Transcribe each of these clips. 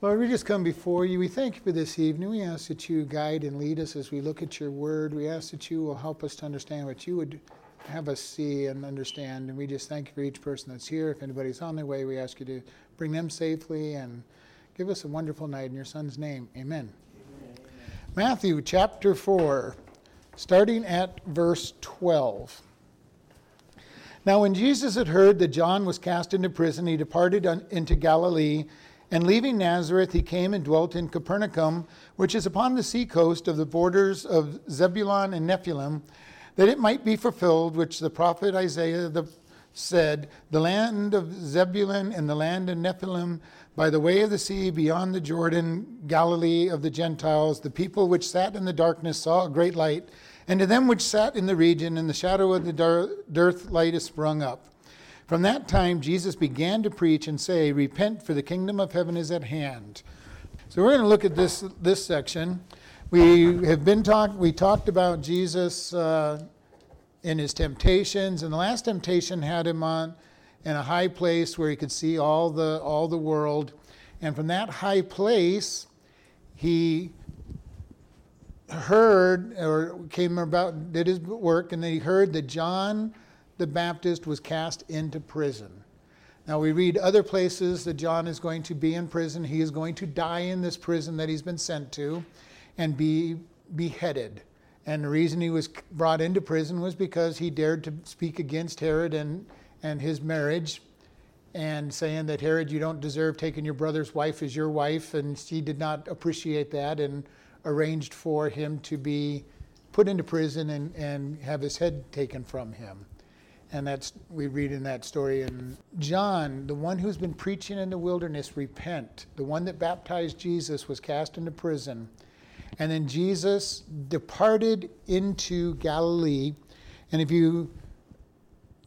Lord, we just come before you. We thank you for this evening. We ask that you guide and lead us as we look at your word. We ask that you will help us to understand what you would have us see and understand. And we just thank you for each person that's here. If anybody's on their way, we ask you to bring them safely and give us a wonderful night in your son's name. Amen. Amen. Matthew chapter 4, starting at verse 12. Now, when Jesus had heard that John was cast into prison, he departed into Galilee and leaving Nazareth, he came and dwelt in Capernaum, which is upon the seacoast of the borders of Zebulun and Nephthalim, that it might be fulfilled which the prophet Isaiah the, said, The land of Zebulun and the land of Nephthalim, by the way of the sea beyond the Jordan, Galilee of the Gentiles, the people which sat in the darkness saw a great light, and to them which sat in the region in the shadow of the dearth light is sprung up. From that time, Jesus began to preach and say, Repent, for the kingdom of heaven is at hand. So we're going to look at this, this section. We have been talk, we talked about Jesus uh, in his temptations, and the last temptation had him on in a high place where he could see all the, all the world. And from that high place, he heard or came about, did his work, and then he heard that John the Baptist was cast into prison. Now, we read other places that John is going to be in prison. He is going to die in this prison that he's been sent to and be beheaded. And the reason he was brought into prison was because he dared to speak against Herod and, and his marriage and saying that Herod, you don't deserve taking your brother's wife as your wife. And she did not appreciate that and arranged for him to be put into prison and, and have his head taken from him. And that's we read in that story. And John, the one who's been preaching in the wilderness, repent. The one that baptized Jesus was cast into prison. And then Jesus departed into Galilee. And if you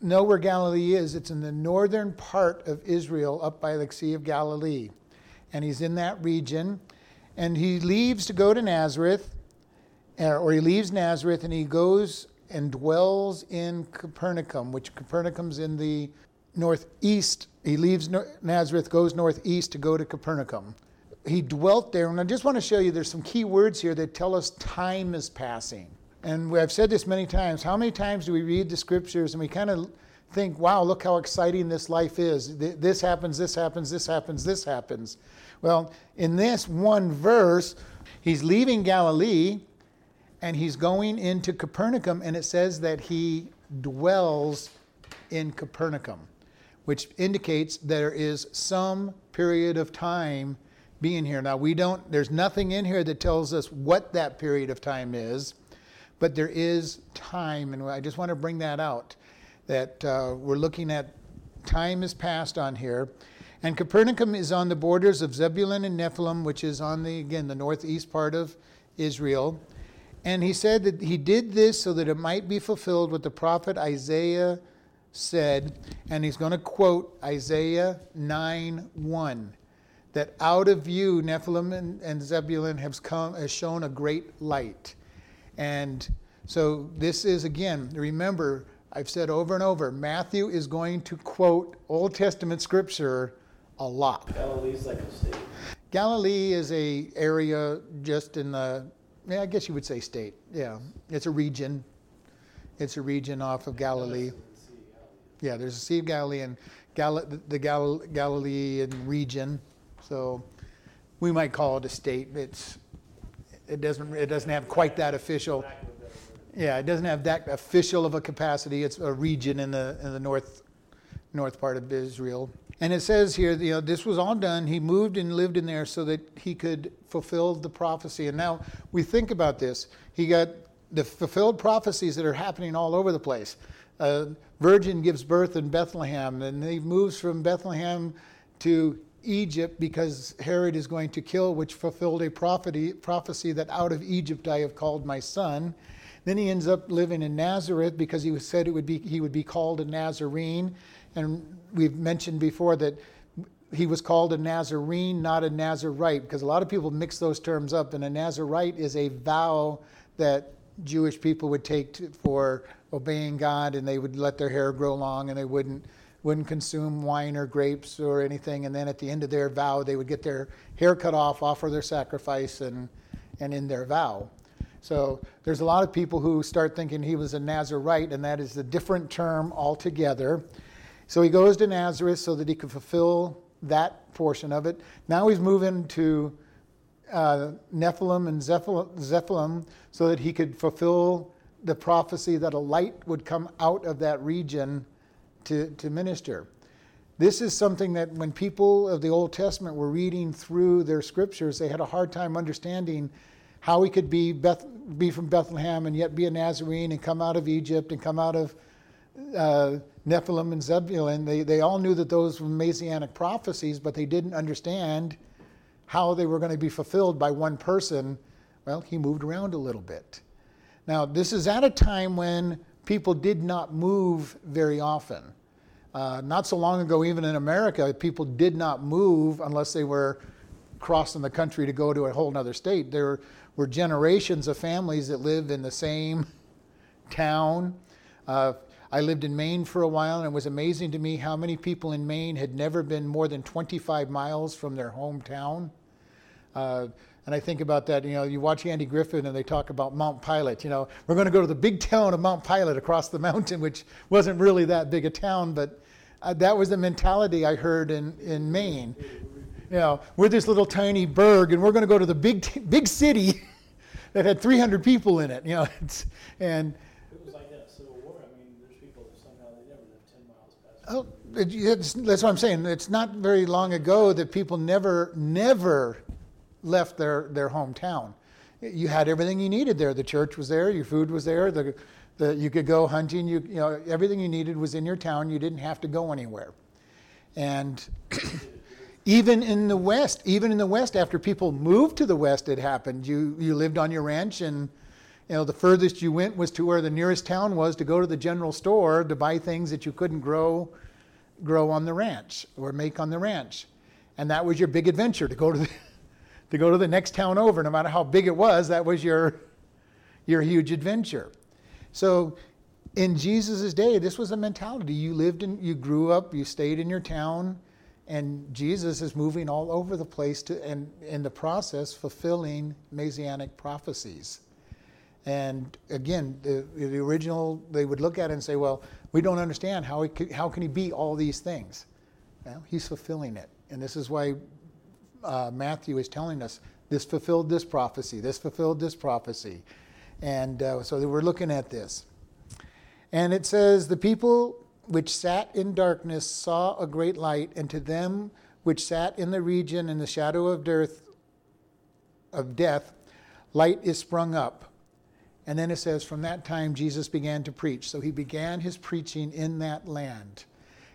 know where Galilee is, it's in the northern part of Israel, up by the Sea of Galilee. And he's in that region. And he leaves to go to Nazareth, or he leaves Nazareth and he goes and dwells in Capernaum, which Capernaum's in the northeast. He leaves Nazareth, goes northeast to go to Capernaum. He dwelt there, and I just want to show you there's some key words here that tell us time is passing. And I've said this many times. How many times do we read the scriptures and we kind of think, wow, look how exciting this life is? This happens, this happens, this happens, this happens. Well, in this one verse, he's leaving Galilee and he's going into Capernaum, and it says that he dwells in Capernaum, which indicates there is some period of time being here. Now, we don't, there's nothing in here that tells us what that period of time is, but there is time, and I just want to bring that out that uh, we're looking at time is passed on here. And Capernaum is on the borders of Zebulun and Nephthalim, which is on the, again, the northeast part of Israel. And he said that he did this so that it might be fulfilled what the prophet Isaiah said. And he's going to quote Isaiah 9 1 that out of you, Nephthalim and, and Zebulun, have come, has shown a great light. And so this is, again, remember, I've said over and over, Matthew is going to quote Old Testament scripture a lot. Galilee's like a state. Galilee is a area just in the yeah, I guess you would say state. Yeah, it's a region. It's a region off of Galilee. Yeah, there's a Sea of Galilee and Gal- the Gal- Galilean region. So we might call it a state. It's it doesn't it doesn't have quite that official. Yeah, it doesn't have that official of a capacity. It's a region in the in the north north part of Israel. And it says here, you know, this was all done. He moved and lived in there so that he could fulfill the prophecy. And now we think about this. He got the fulfilled prophecies that are happening all over the place. A virgin gives birth in Bethlehem, and he moves from Bethlehem to Egypt because Herod is going to kill, which fulfilled a prophecy, prophecy that out of Egypt I have called my son. Then he ends up living in Nazareth because he was said it would be he would be called a Nazarene. And we've mentioned before that he was called a Nazarene, not a Nazarite, because a lot of people mix those terms up. And a Nazarite is a vow that Jewish people would take to, for obeying God, and they would let their hair grow long, and they wouldn't wouldn't consume wine or grapes or anything. And then at the end of their vow, they would get their hair cut off, offer their sacrifice, and, and in their vow. So there's a lot of people who start thinking he was a Nazarite, and that is a different term altogether. So he goes to Nazareth so that he could fulfill that portion of it. Now he's moving to uh, Nephthalim and Zephalim so that he could fulfill the prophecy that a light would come out of that region to, to minister. This is something that when people of the Old Testament were reading through their scriptures, they had a hard time understanding how he could be, Beth, be from Bethlehem and yet be a Nazarene and come out of Egypt and come out of uh, Nephthalim and Zebulun. They, they all knew that those were messianic prophecies, but they didn't understand how they were going to be fulfilled by one person. Well, he moved around a little bit. Now, this is at a time when people did not move very often. Uh, not so long ago, even in America, people did not move unless they were crossing the country to go to a whole other state. There were generations of families that lived in the same town. Uh, I lived in Maine for a while, and it was amazing to me how many people in Maine had never been more than 25 miles from their hometown. Uh, and I think about that, you know, you watch Andy Griffith and they talk about Mount Pilot. You know, we're going to go to the big town of Mount Pilot across the mountain, which wasn't really that big a town, but uh, that was the mentality I heard in, in Maine. You know, we're this little tiny burg and we're going to go to the big, t- big city that had 300 people in it, you know, and. It was like that Civil War. I mean, there's people that somehow they never lived 10 miles past. Oh, that's what I'm saying. It's not very long ago that people never, never left their, their hometown. You had everything you needed there. The church was there, your food was there, the, the, you could go hunting, you, you know, everything you needed was in your town. You didn't have to go anywhere. And even in the West, even in the West, after people moved to the West, it happened. You, you lived on your ranch and you know, the furthest you went was to where the nearest town was to go to the general store to buy things that you couldn't grow grow on the ranch or make on the ranch. And that was your big adventure to go to the to go to the next town over, no matter how big it was, that was your, your huge adventure. So in Jesus' day, this was a mentality. You lived in, you grew up, you stayed in your town, and Jesus is moving all over the place to, and in the process, fulfilling messianic prophecies. And again, the, the original, they would look at it and say, well, we don't understand how, he could, how can he be all these things? Well, he's fulfilling it. And this is why uh, Matthew is telling us this fulfilled this prophecy, this fulfilled this prophecy. And uh, so we're looking at this. And it says, The people which sat in darkness saw a great light, and to them which sat in the region in the shadow of death, of death, light is sprung up. And then it says, From that time Jesus began to preach. So he began his preaching in that land.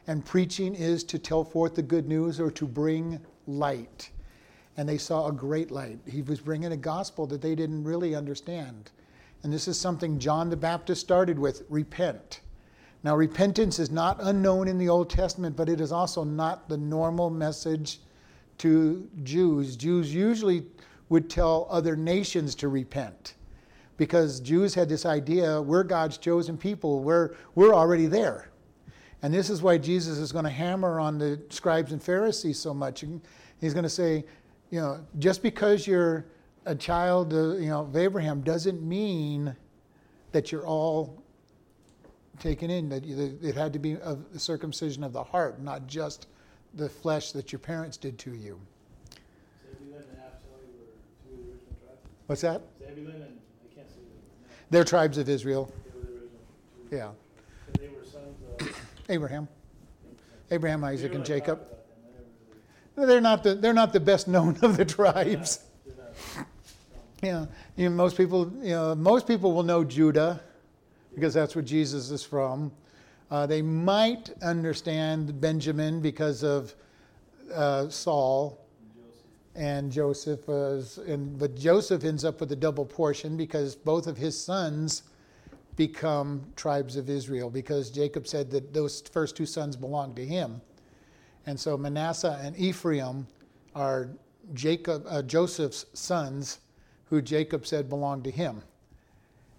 And preaching is to tell forth the good news or to bring light and they saw a great light. He was bringing a gospel that they didn't really understand. And this is something John the Baptist started with repent. Now, repentance is not unknown in the Old Testament, but it is also not the normal message to Jews. Jews usually would tell other nations to repent because Jews had this idea we're God's chosen people, we're, we're already there. And this is why Jesus is going to hammer on the scribes and Pharisees so much. He's going to say, you know, just because you're a child, of, you know, of Abraham doesn't mean that you're all taken in. That it had to be a circumcision of the heart, not just the flesh that your parents did to you. Zebulun and They're tribes of Israel. They were the original. Two. Yeah. They were sons of Abraham. Abraham, Isaac, and Jacob. About them. I never really, They're not the they're not the best known of the tribes. Yeah, you know, most people, you know, most people will know Judah because that's where Jesus is from. Uh, they might understand Benjamin because of uh, Saul and Joseph, was, and but Joseph ends up with a double portion because both of his sons become tribes of Israel because Jacob said that those first two sons belonged to him, and so Manasseh and Ephraim are Jacob, uh, Joseph's sons who Jacob said belonged to him.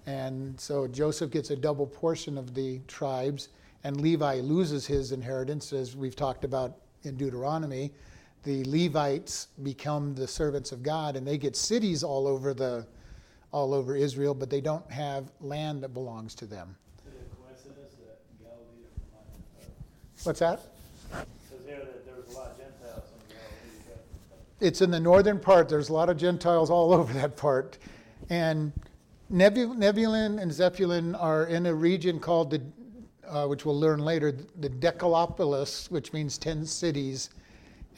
And so Joseph gets a double portion of the tribes. and Levi loses his inheritance, as we've talked about in Deuteronomy. The Levites become the servants of God, and they get cities all over the all over Israel, but they don't have land that belongs to them. That uh, What's that? that there Galilee, It's in the northern part. There's a lot of Gentiles all over that part. And Nebu- Nebulun and Zebulun are in a region called the, uh, which we'll learn later, the Decapolis, which means 10 cities.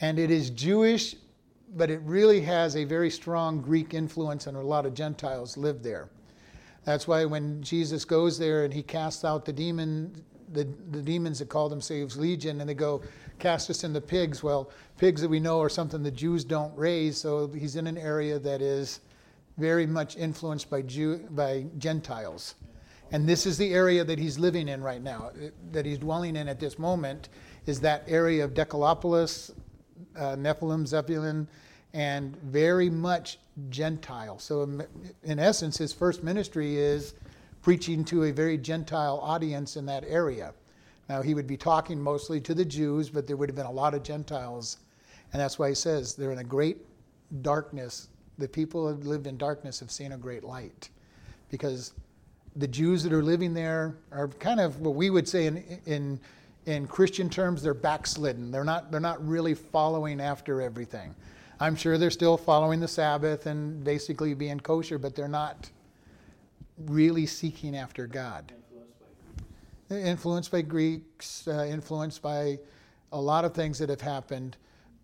And it is Jewish, but it really has a very strong Greek influence, and a lot of Gentiles live there. That's why when Jesus goes there and he casts out the demon, the, the demons that call themselves legion, and they go, cast us into pigs. Well, pigs that we know are something the Jews don't raise, so he's in an area that is very much influenced by Jew, by Gentiles. And this is the area that he's living in right now, that he's dwelling in at this moment, is that area of Decapolis, uh, Nephthalim, Zebulun, and very much Gentile. So, in- essence, his first ministry is preaching to a very Gentile audience in that area. Now, he would be talking mostly to the Jews, but there would have been a lot of Gentiles. And that's why he says they're in a great darkness. The people who lived in darkness have seen a great light. Because the Jews that are living there are kind of what we would say in, in, in Christian terms, they're backslidden. They're not, they're not really following after everything. I'm sure they're still following the Sabbath and basically being kosher, but they're not really seeking after God. influenced by Greeks. Influenced by Greeks, uh, influenced by a lot of things that have happened.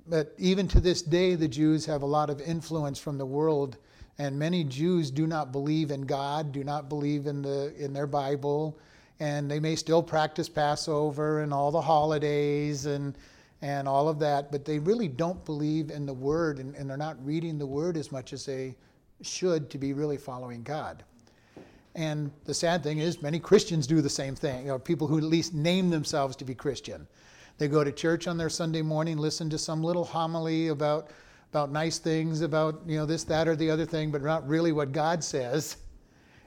But even to this day, the Jews have a lot of influence from the world, and many Jews do not believe in God, do not believe in the in their Bible, and they may still practice Passover and all the holidays and and all of that, but they really don't believe in the Word, and, and they're not reading the Word as much as they should to be really following God. And the sad thing is, many Christians do the same thing, or people who at least name themselves to be Christian. They go to church on their Sunday morning, listen to some little homily about, about nice things, about you know this, that, or the other thing, but not really what God says.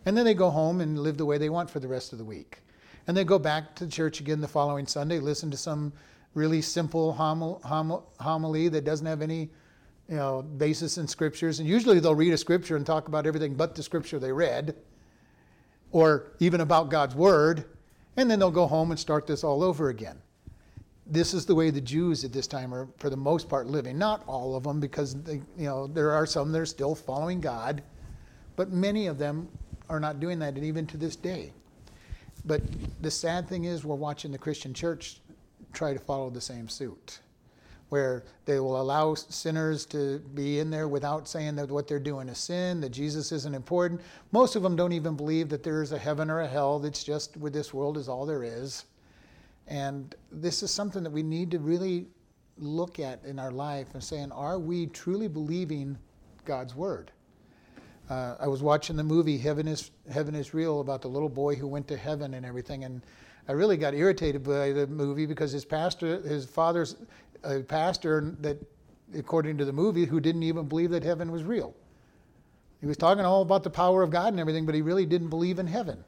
And then they go home and live the way they want for the rest of the week. And they go back to church again the following Sunday, listen to some really simple homil, homil, homily that doesn't have any you know, basis in scriptures. And usually they'll read a scripture and talk about everything but the scripture they read or even about God's word, and then they'll go home and start this all over again. This is the way the Jews at this time are, for the most part, living. Not all of them, because they, you know there are some that are still following God, but many of them are not doing that, and even to this day. But the sad thing is, we're watching the Christian church try to follow the same suit, where they will allow sinners to be in there without saying that what they're doing is sin, that Jesus isn't important. Most of them don't even believe that there is a heaven or a hell, that's just with this world is all there is. And this is something that we need to really look at in our life and saying, are we truly believing God's word? Uh, I was watching the movie Heaven is Heaven is Real about the little boy who went to heaven and everything, and I really got irritated by the movie because his pastor, his father's a pastor that, according to the movie, who didn't even believe that heaven was real. He was talking all about the power of God and everything, but he really didn't believe in heaven.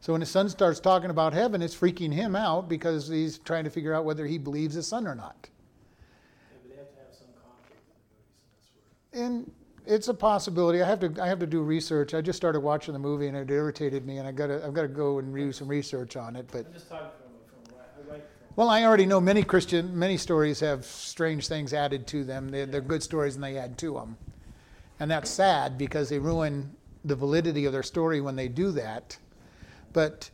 So when his son starts talking about heaven, it's freaking him out because he's trying to figure out whether he believes his son or not. Yeah, but they have to have some conflict in the movies, and that's where. And it's a possibility. I have to I have to do research. I just started watching the movie and it irritated me, and I got to I've got to go and do some research on it. But I'm just talking from, from, what I like from. well, I already know many Christian many stories have strange things added to them. They're, they're good stories and they add to them, and that's sad because they ruin the validity of their story when they do that. But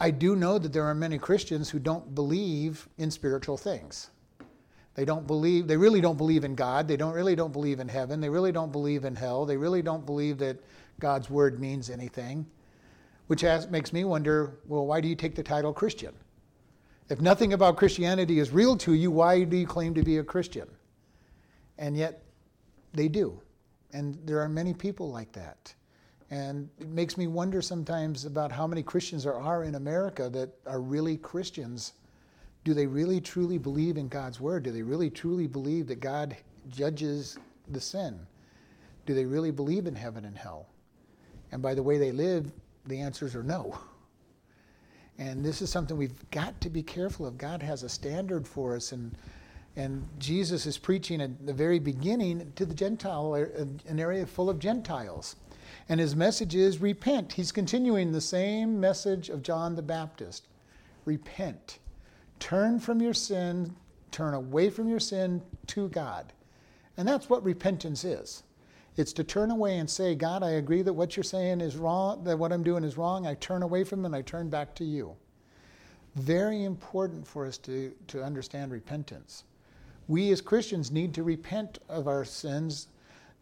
I do know that there are many Christians who don't believe in spiritual things. They don't believe, they really don't believe in God. They don't really don't believe in heaven. They really don't believe in hell. They really don't believe that God's word means anything, which has, makes me wonder well, why do you take the title Christian? If nothing about Christianity is real to you, why do you claim to be a Christian? And yet they do. And there are many people like that. And it makes me wonder sometimes about how many Christians there are in America that are really Christians. Do they really truly believe in God's word? Do they really truly believe that God judges the sin? Do they really believe in heaven and hell? And by the way they live, the answers are no. And this is something we've got to be careful of. God has a standard for us, and and Jesus is preaching at the very beginning to the Gentile, uh, an area full of Gentiles. And his message is repent. He's continuing the same message of John the Baptist repent. Turn from your sin, turn away from your sin to God. And that's what repentance is. It's to turn away and say, God, I agree that what you're saying is wrong, that what I'm doing is wrong. I turn away from it and I turn back to you. Very important for us to, to understand repentance. We as Christians need to repent of our sins,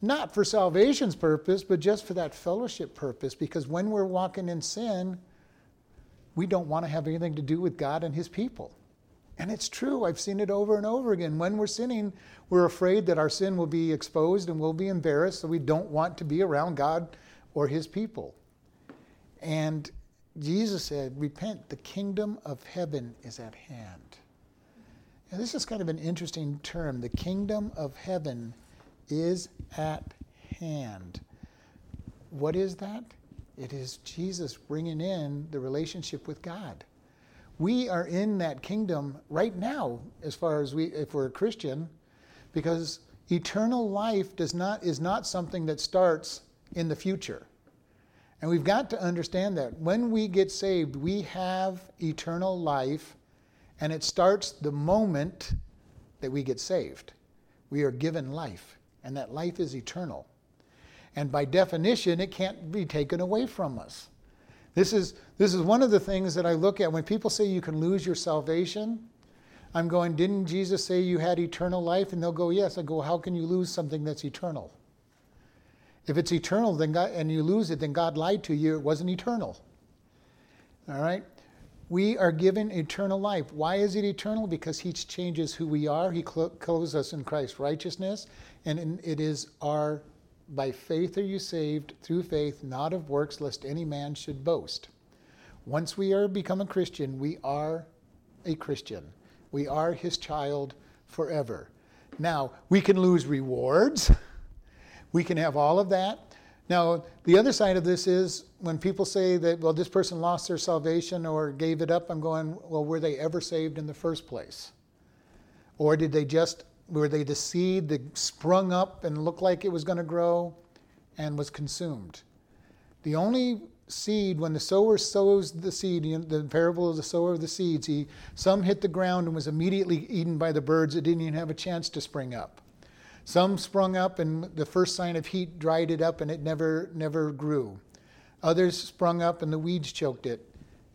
not for salvation's purpose, but just for that fellowship purpose, because when we're walking in sin, we don't want to have anything to do with God and His people. And it's true. I've seen it over and over again. When we're sinning, we're afraid that our sin will be exposed and we'll be embarrassed, so we don't want to be around God or His people. And Jesus said, Repent, the kingdom of heaven is at hand. And this is kind of an interesting term. The kingdom of heaven is at hand. What is that? It is Jesus bringing in the relationship with God we are in that kingdom right now as far as we if we're a christian because eternal life does not is not something that starts in the future. And we've got to understand that. When we get saved we have eternal life and it starts the moment that we get saved. We are given life and that life is eternal. And by definition it can't be taken away from us this is, this is one of the things that I look at when people say you can lose your salvation. I'm going, didn't Jesus say you had eternal life? And they'll go, yes. I go, how can you lose something that's eternal? If it's eternal then God, and you lose it, then God lied to you. It wasn't eternal. All right? We are given eternal life. Why is it eternal? Because He changes who we are. He clothes us in Christ's righteousness, and it is our by faith are you saved, through faith, not of works, lest any man should boast. Once we are become a Christian, we are a Christian. We are his child forever. Now, we can lose rewards. We can have all of that. Now, the other side of this is when people say that, well, this person lost their salvation or gave it up, I'm going, well, were they ever saved in the first place? Or did they just were they the seed that sprung up and looked like it was going to grow and was consumed? The only seed, when the sower sows the seed, the parable of the sower of the seeds, he, some hit the ground and was immediately eaten by the birds. It didn't even have a chance to spring up. Some sprung up and the first sign of heat dried it up and it never, never grew. Others sprung up and the weeds choked it.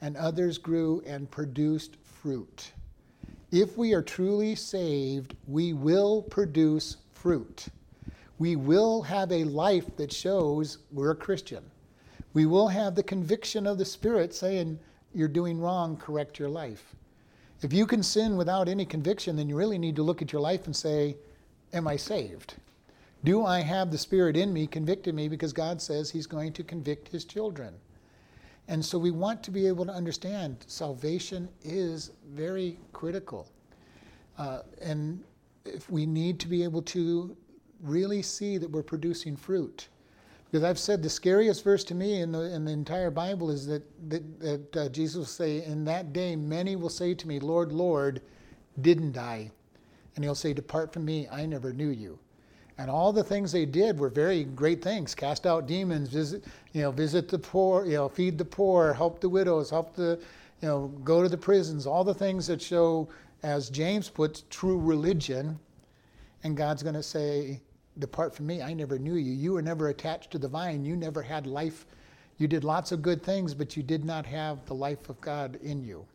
And others grew and produced fruit if we are truly saved, we will produce fruit. We will have a life that shows we're a Christian. We will have the conviction of the Spirit saying, You're doing wrong, correct your life. If you can sin without any conviction, then you really need to look at your life and say, Am I saved? Do I have the Spirit in me convicting me because God says He's going to convict His children? And so we want to be able to understand salvation is very critical. Uh, and if we need to be able to really see that we're producing fruit. Because I've said the scariest verse to me in the, in the entire Bible is that, that, that uh, Jesus will say, In that day, many will say to me, Lord, Lord, didn't I? And he'll say, Depart from me, I never knew you. And all the things they did were very great things. Cast out demons, visit, you know, visit the poor, you know, feed the poor, help the widows, help the, you know, go to the prisons. All the things that show, as James puts, true religion. And God's going to say, "Depart from me. I never knew you. You were never attached to the vine. You never had life. You did lots of good things, but you did not have the life of God in you."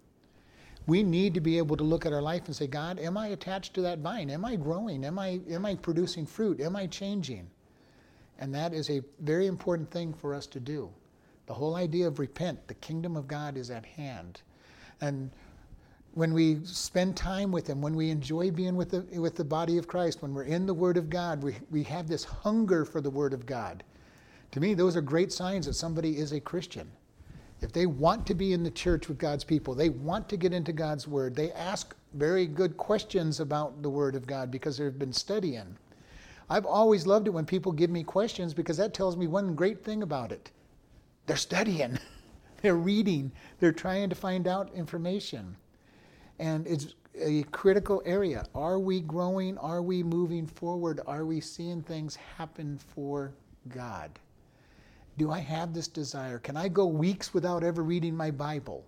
We need to be able to look at our life and say, God, am I attached to that vine? Am I growing? Am I, am I producing fruit? Am I changing? And that is a very important thing for us to do. The whole idea of repent, the kingdom of God is at hand. And when we spend time with Him, when we enjoy being with the, with the body of Christ, when we're in the Word of God, we, we have this hunger for the Word of God. To me, those are great signs that somebody is a Christian. If they want to be in the church with God's people, they want to get into God's Word, they ask very good questions about the Word of God because they've been studying. I've always loved it when people give me questions because that tells me one great thing about it they're studying. They're reading, they're trying to find out information. And it's a critical area. Are we growing? Are we moving forward? Are we seeing things happen for God? Do I have this desire? Can I go weeks without ever reading my Bible?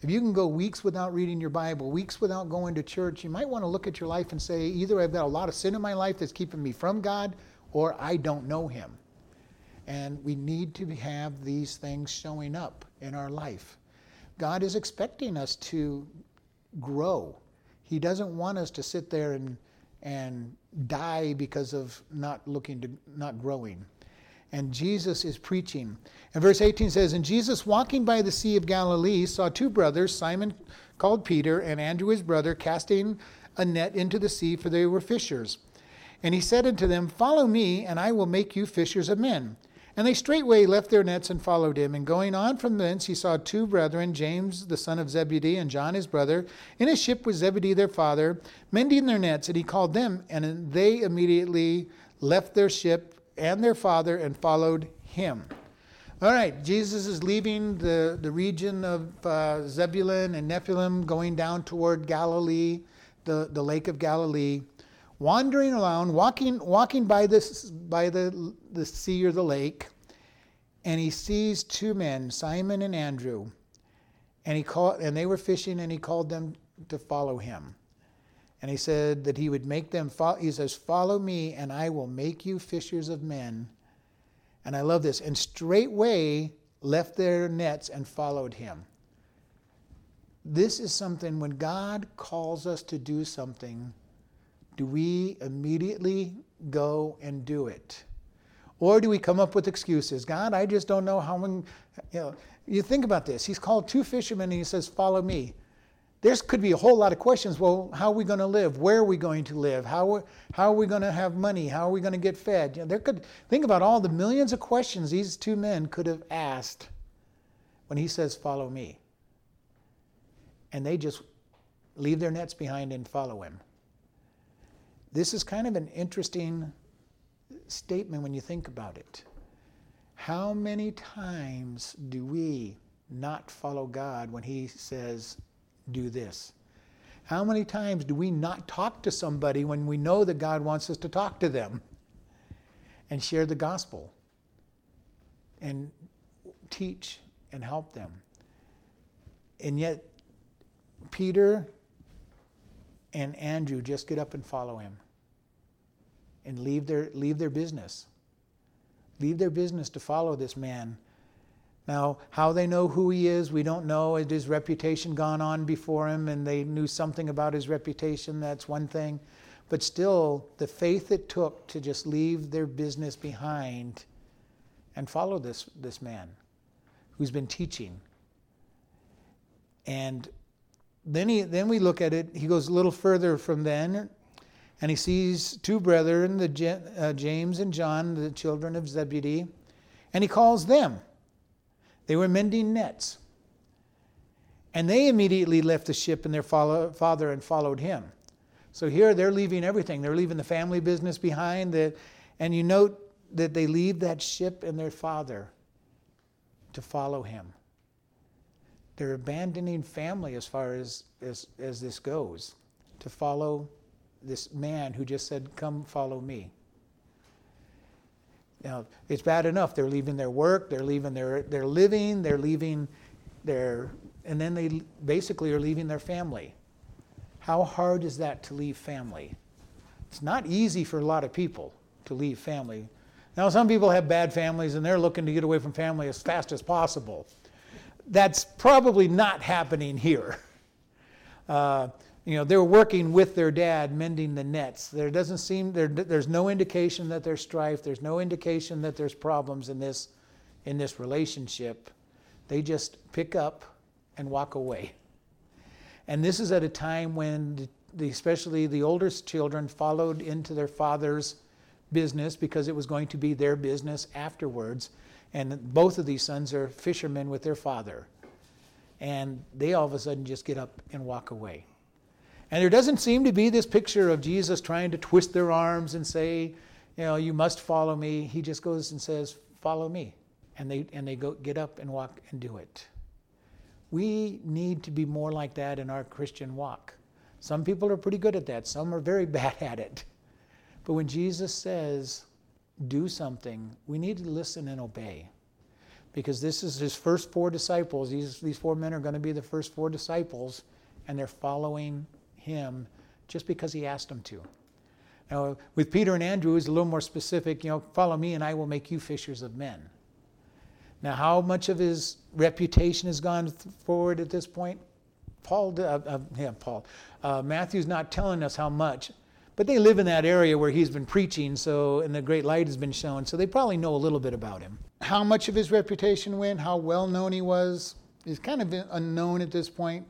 If you can go weeks without reading your Bible, weeks without going to church, you might want to look at your life and say, either I've got a lot of sin in my life that's keeping me from God, or I don't know Him. And we need to have these things showing up in our life. God is expecting us to grow. He doesn't want us to sit there and, and die because of not looking to, not growing. And Jesus is preaching. And verse 18 says, And Jesus, walking by the Sea of Galilee, saw two brothers, Simon called Peter, and Andrew his brother, casting a net into the sea, for they were fishers. And he said unto them, Follow me, and I will make you fishers of men. And they straightway left their nets and followed him. And going on from thence, he saw two brethren, James the son of Zebedee, and John his brother, in a ship with Zebedee their father, mending their nets. And he called them, and they immediately left their ship and their father and followed him. All right, Jesus is leaving the, the region of uh, Zebulun and Nephthalim, going down toward Galilee, the, the lake of Galilee, wandering around, walking, walking by, this, by the, the sea or the lake, and he sees two men, Simon and Andrew, and, he called, and they were fishing, and he called them to follow him. And he said that he would make them, follow, he says, Follow me, and I will make you fishers of men. And I love this. And straightway left their nets and followed him. This is something, when God calls us to do something, do we immediately go and do it? Or do we come up with excuses? God, I just don't know how I'm, you know, you think about this. He's called two fishermen and he says, Follow me there could be a whole lot of questions. Well, how are we going to live? Where are we going to live? How, how are we going to have money? How are we going to get fed? You know, there could think about all the millions of questions these two men could have asked when he says, "Follow me," and they just leave their nets behind and follow him. This is kind of an interesting statement when you think about it. How many times do we not follow God when He says, do this? How many times do we not talk to somebody when we know that God wants us to talk to them and share the gospel and teach and help them? And yet, Peter and Andrew just get up and follow him and leave their, leave their business. Leave their business to follow this man now, how they know who he is, we don't know. Had his reputation gone on before him and they knew something about his reputation? That's one thing. But still, the faith it took to just leave their business behind and follow this, this man who's been teaching. And then, he, then we look at it, he goes a little further from then, and he sees two brethren, the, uh, James and John, the children of Zebedee, and he calls them. They were mending nets. And they immediately left the ship and their father and followed him. So here they're leaving everything. They're leaving the family business behind. and you note that they leave that ship and their father to follow him. They're abandoning family as far as, as, as this goes to follow this man who just said, Come follow me. Know, it's bad enough they're leaving their work, they're leaving their, their living, they're leaving their, and then they basically are leaving their family. How hard is that to leave family? It's not easy for a lot of people to leave family. Now, some people have bad families and they're looking to get away from family as fast as possible. That's probably not happening here. Uh, you know, they're working with their dad mending the nets. There doesn't seem there, there's no indication that there's strife. There's no indication that there's problems in this in this relationship. They just pick up and walk away. And this is at a time when the, especially the oldest children followed into their father's business because it was going to be their business afterwards. And both of these sons are fishermen with their father. And they all of a sudden just get up and walk away. And there doesn't seem to be this picture of Jesus trying to twist their arms and say, you know, you must follow me. He just goes and says, follow me. and they, and they go get up and walk and do it. We need to be more like that in our Christian walk. Some people are pretty good at that, some are very bad at it. But when Jesus says, do something, we need to listen and obey. Because this is his first four disciples. These, these four men are going to be the first four disciples, and they're following him just because he asked them to. Now, with Peter and Andrew, it's a little more specific. You know, follow me, and I will make you fishers of men. Now, how much of his reputation has gone forward at this point? Paul, uh, uh, yeah, Paul. Uh, Matthew's not telling us how much, but they live in that area where he's been preaching, so and the great light has been shown, so they probably know a little bit about him. How much of his reputation went, how well known he was, is kind of unknown at this point.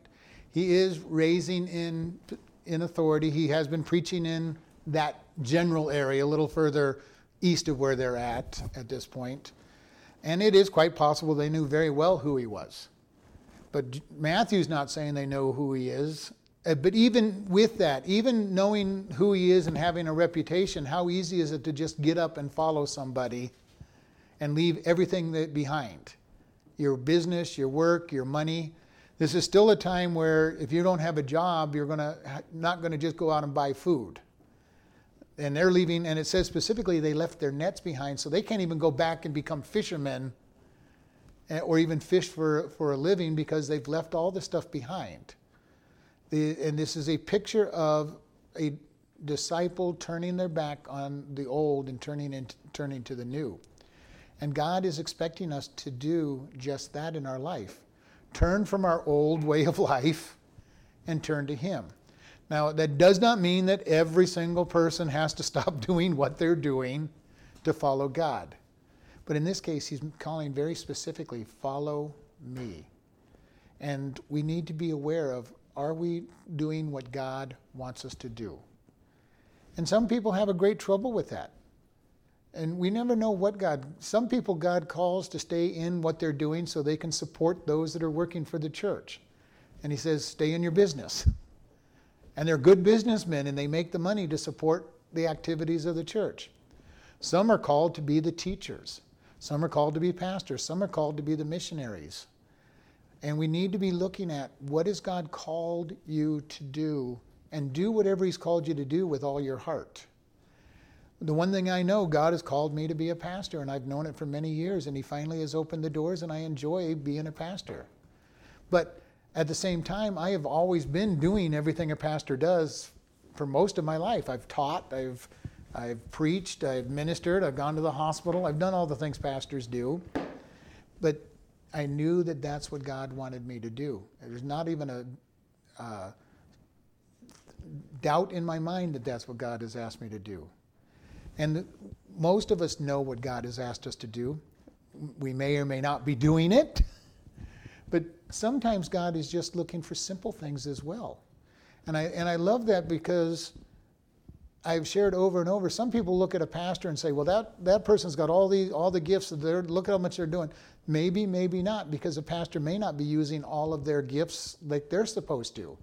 He is raising in in authority. He has been preaching in that general area, a little further east of where they're at at this point. And it is quite possible they knew very well who he was. But Matthew's not saying they know who he is. Uh, but even with that, even knowing who he is and having a reputation, how easy is it to just get up and follow somebody and leave everything behind? Your business, your work, your money. This is still a time where if you don't have a job, you're gonna, not going to just go out and buy food and they're leaving, and it says specifically they left their nets behind, so they can't even go back and become fishermen eh, or even fish for, for a living because they've left all the stuff behind. The, and this is a picture of a disciple turning their back on the old and turning, into, turning to the new. And God is expecting us to do just that in our life turn from our old way of life and turn to Him. Now, that does not mean that every single person has to stop doing what they're doing to follow God. But in this case, he's calling very specifically, follow me. And we need to be aware of are we doing what God wants us to do? And some people have a great trouble with that. And we never know what God, some people God calls to stay in what they're doing so they can support those that are working for the church. And he says, stay in your business. And they're good businessmen and they make the money to support the activities of the church. Some are called to be the teachers, some are called to be pastors, some are called to be the missionaries. And we need to be looking at what has God called you to do and do whatever He's called you to do with all your heart. The one thing I know, God has called me to be a pastor, and I've known it for many years, and He finally has opened the doors, and I enjoy being a pastor. But at the same time, I have always been doing everything a pastor does for most of my life. I've taught, I've, I've preached, I've ministered, I've gone to the hospital, I've done all the things pastors do. But I knew that that's what God wanted me to do. There's not even a uh, doubt in my mind that that's what God has asked me to do. And most of us know what God has asked us to do. We may or may not be doing it. But sometimes God is just looking for simple things as well. And I, and I love that because I've shared over and over. Some people look at a pastor and say, well, that, that person's got all the, all the gifts, they're, look at how much they're doing. Maybe, maybe not, because a pastor may not be using all of their gifts like they're supposed to.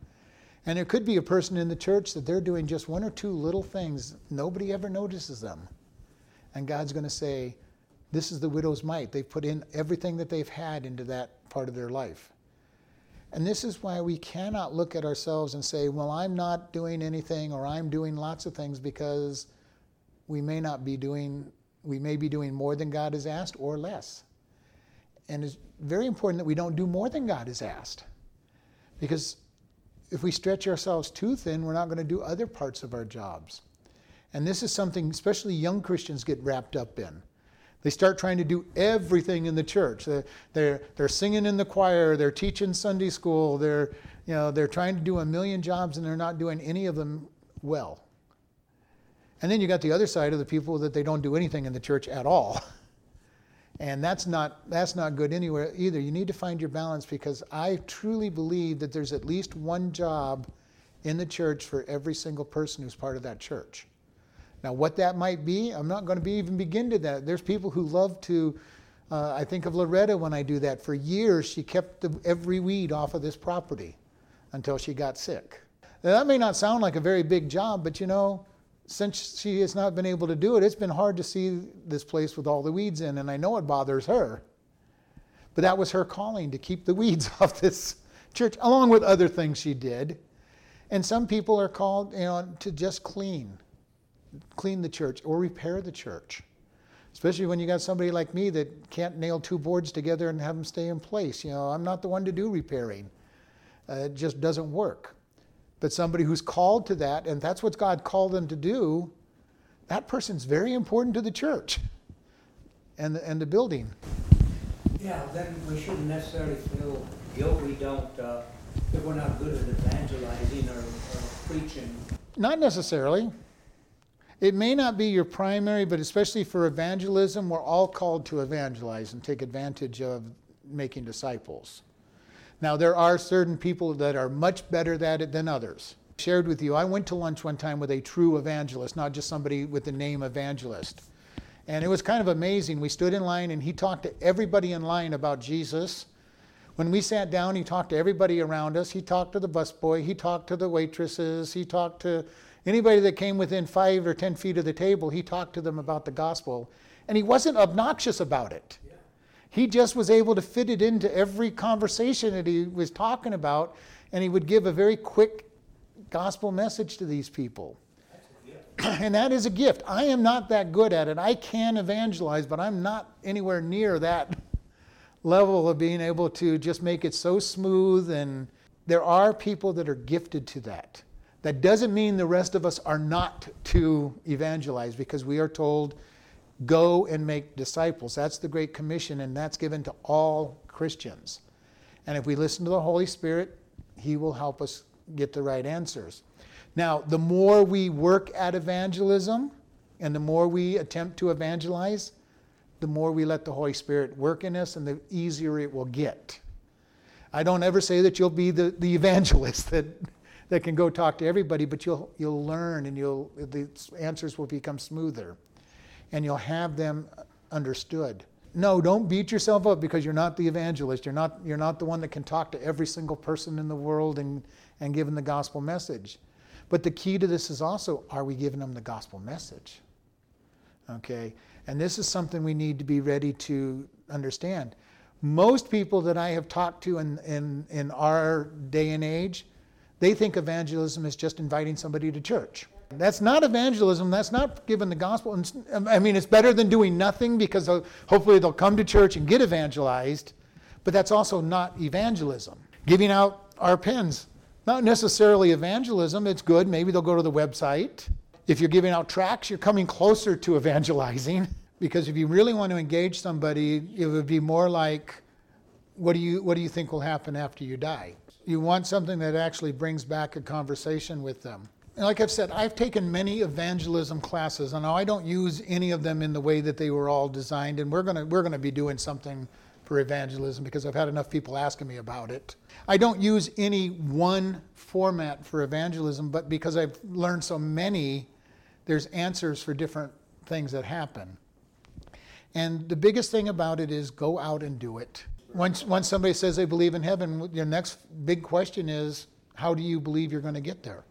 And there could be a person in the church that they're doing just one or two little things. Nobody ever notices them. And God's going to say, This is the widow's mite. They've put in everything that they've had into that part of their life. And this is why we cannot look at ourselves and say, well, I'm not doing anything or I'm doing lots of things because we may not be doing, we may be doing more than God has asked or less. And it's very important that we don't do more than God has asked. Because if we stretch ourselves too thin, we're not going to do other parts of our jobs. And this is something especially young Christians get wrapped up in. They start trying to do everything in the church. They're, they're, they're singing in the choir, they're teaching Sunday school, they're, you know, they're trying to do a million jobs and they're not doing any of them well. And then you got the other side of the people that they don't do anything in the church at all. And that's not, that's not good anywhere either. You need to find your balance because I truly believe that there's at least one job in the church for every single person who's part of that church. Now, what that might be, I'm not going to be even begin to that. There's people who love to. Uh, I think of Loretta when I do that. For years, she kept the, every weed off of this property until she got sick. Now, that may not sound like a very big job, but you know, since she has not been able to do it, it's been hard to see this place with all the weeds in, and I know it bothers her. But that was her calling to keep the weeds off this church, along with other things she did. And some people are called, you know, to just clean, clean the church or repair the church. Especially when you got somebody like me that can't nail two boards together and have them stay in place. You know, I'm not the one to do repairing. Uh, it just doesn't work. But somebody who's called to that, and that's what God called them to do, that person's very important to the church and the, and the building. Yeah, then we shouldn't necessarily feel guilt we don't, uh, if we're not good at evangelizing or, or preaching. Not necessarily. It may not be your primary, but especially for evangelism, we're all called to evangelize and take advantage of making disciples. Now, there are certain people that are much better at it than others. Shared with you, I went to lunch one time with a true evangelist, not just somebody with the name evangelist. And it was kind of amazing. We stood in line and he talked to everybody in line about Jesus. When we sat down, he talked to everybody around us. He talked to the busboy, he talked to the waitresses, he talked to Anybody that came within five or ten feet of the table, he talked to them about the gospel. And he wasn't obnoxious about it. He just was able to fit it into every conversation that he was talking about, and he would give a very quick gospel message to these people. and that is a gift. I am not that good at it. I can evangelize, but I'm not anywhere near that level of being able to just make it so smooth. And there are people that are gifted to that. That doesn't mean the rest of us are not to evangelize because we are told, go and make disciples. That's the Great Commission, and that's given to all Christians. And if we listen to the Holy Spirit, He will help us get the right answers. Now, the more we work at evangelism and the more we attempt to evangelize, the more we let the Holy Spirit work in us and the easier it will get. I don't ever say that you'll be the, the evangelist that that can go talk to everybody, but you'll, you'll learn and you'll, the answers will become smoother and you'll have them understood. No, don't beat yourself up because you're not the evangelist. You're not, you're not the one that can talk to every single person in the world and, and give them the gospel message. But the key to this is also are we giving them the gospel message? Okay? And this is something we need to be ready to understand. Most people that I have talked to in, in, in our day and age, they think evangelism is just inviting somebody to church. That's not evangelism. That's not giving the gospel. I mean, it's better than doing nothing because uh, hopefully they'll come to church and get evangelized, but that's also not evangelism. Giving out our pens, not necessarily evangelism. It's good. Maybe they'll go to the website. If you're giving out tracts, you're coming closer to evangelizing because if you really want to engage somebody, it would be more like, what do you, what do you think will happen after you die? You want something that actually brings back a conversation with them. Like I've said, I've taken many evangelism classes, and I don't use any of them in the way that they were all designed. And we're going we're gonna be doing something for evangelism because I've had enough people asking me about it. I don't use any one format for evangelism, but because I've learned so many, there's answers for different things that happen. And the biggest thing about it is go out and do it once, once somebody says they believe in heaven, your next big question is how do you believe you're going to get there?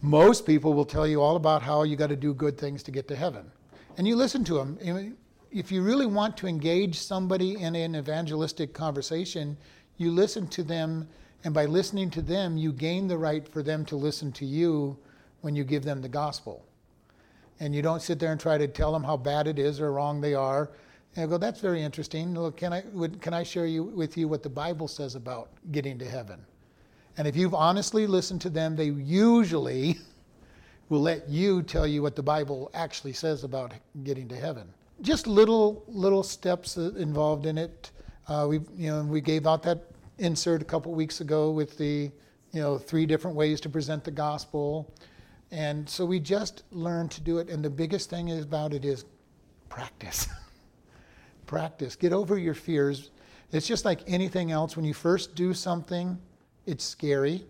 Most people will tell you all about how you got to do good things to get to heaven. And you listen to them. If you really want to engage somebody in an evangelistic conversation, you listen to them, and by listening to them, you gain the right for them to listen to you when you give them the gospel. And you don't sit there and try to tell them how bad it is or wrong they are and I go, that's very interesting. Look, can I, would, can I share you, with you what the Bible says about getting to heaven? And if you've honestly listened to them, they usually will let you tell you what the Bible actually says about getting to heaven. Just little little steps involved in it. Uh, we you know we gave out that insert a couple weeks ago with the you know three different ways to present the gospel, and so we just learned to do it. And the biggest thing about it is practice. practice. Get over your fears. It's just like anything else. When you first do something, it's scary.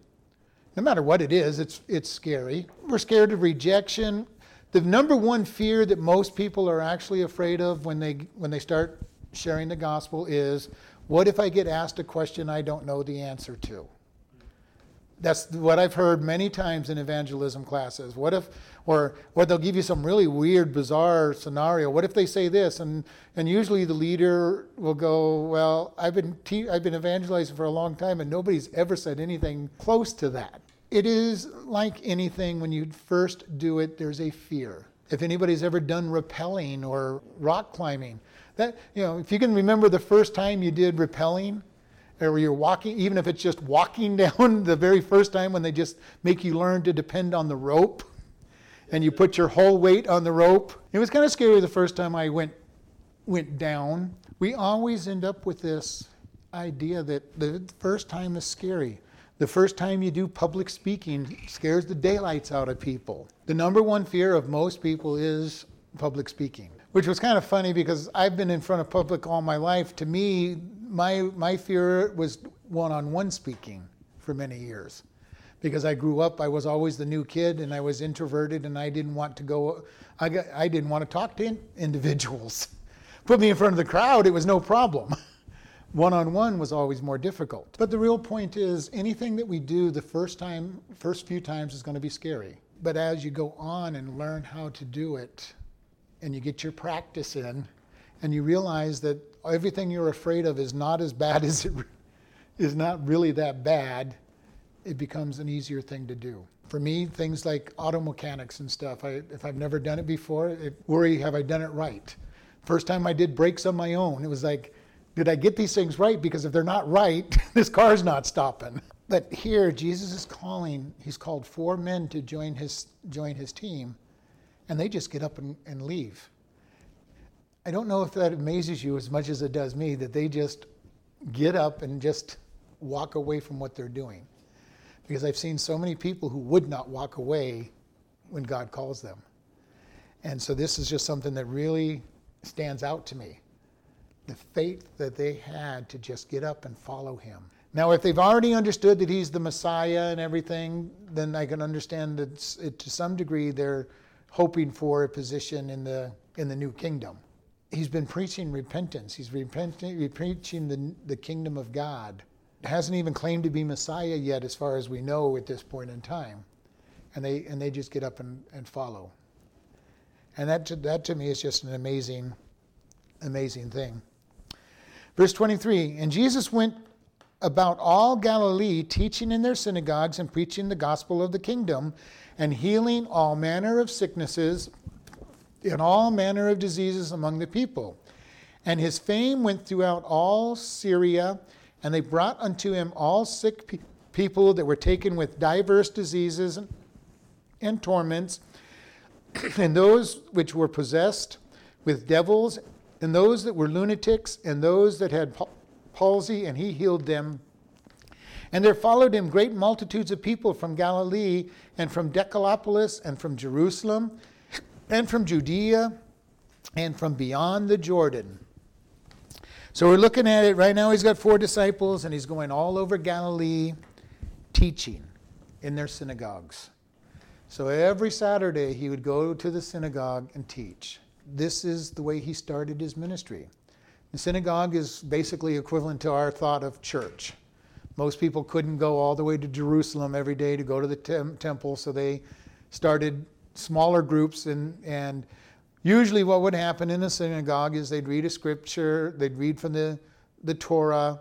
No matter what it is, it's, it's scary. We're scared of rejection. The number one fear that most people are actually afraid of when they, when they start sharing the gospel is what if I get asked a question I don't know the answer to? That's what I've heard many times in evangelism classes. What if, or, or they'll give you some really weird, bizarre scenario. What if they say this? And, and usually the leader will go, Well, I've been, te- I've been evangelizing for a long time and nobody's ever said anything close to that. It is like anything, when you first do it, there's a fear. If anybody's ever done rappelling or rock climbing, that, you know, if you can remember the first time you did rappelling, or you're walking, even if it's just walking down the very first time when they just make you learn to depend on the rope and you put your whole weight on the rope. It was kind of scary the first time I went went down. We always end up with this idea that the first time is scary. The first time you do public speaking scares the daylights out of people. The number one fear of most people is public speaking, which was kind of funny because I've been in front of public all my life. To me, my, my fear was one on one speaking for many years because I grew up, I was always the new kid and I was introverted and I didn't want to go, I, got, I didn't want to talk to in, individuals. Put me in front of the crowd, it was no problem. One on one was always more difficult. But the real point is anything that we do the first time, first few times is going to be scary. But as you go on and learn how to do it and you get your practice in and you realize that everything you're afraid of is not as bad as it is not really that bad, it becomes an easier thing to do. For me, things like auto mechanics and stuff, I, if I've never done it before, I worry have I done it right? First time I did brakes on my own, it was like, did I get these things right? Because if they're not right, this car's not stopping. But here, Jesus is calling, he's called four men to join his, join his team, and they just get up and, and leave. I don't know if that amazes you as much as it does me that they just get up and just walk away from what they're doing. Because I've seen so many people who would not walk away when God calls them. And so this is just something that really stands out to me. The faith that they had to just get up and follow him. Now, if they've already understood that he's the Messiah and everything, then I can understand that to some degree they're hoping for a position in the, in the new kingdom he's been preaching repentance. He's repenting, preaching the, the kingdom of God. Hasn't even claimed to be Messiah yet, as far as we know at this point in time. And they, and they just get up and, and follow. And that to, that to me is just an amazing, amazing thing. Verse 23 And Jesus went about all Galilee, teaching in their synagogues and preaching the gospel of the kingdom, and healing all manner of sicknesses in all manner of diseases among the people. And his fame went throughout all Syria, and they brought unto him all sick pe- people that were taken with diverse diseases and, and torments, and those which were possessed with devils, and those that were lunatics, and those that had palsy, and he healed them. And there followed him great multitudes of people from Galilee, and from Decapolis, and from Jerusalem and from Judea and from beyond the Jordan. So we're looking at it right now. He's got four disciples and he's going all over Galilee teaching in their synagogues. So every Saturday he would go to the synagogue and teach. This is the way he started his ministry. The synagogue is basically equivalent to our thought of church. Most people couldn't go all the way to Jerusalem every day to go to the tem- temple, so they started smaller groups and, and usually what would happen in a synagogue is they'd read a scripture, they'd read from the, the Torah,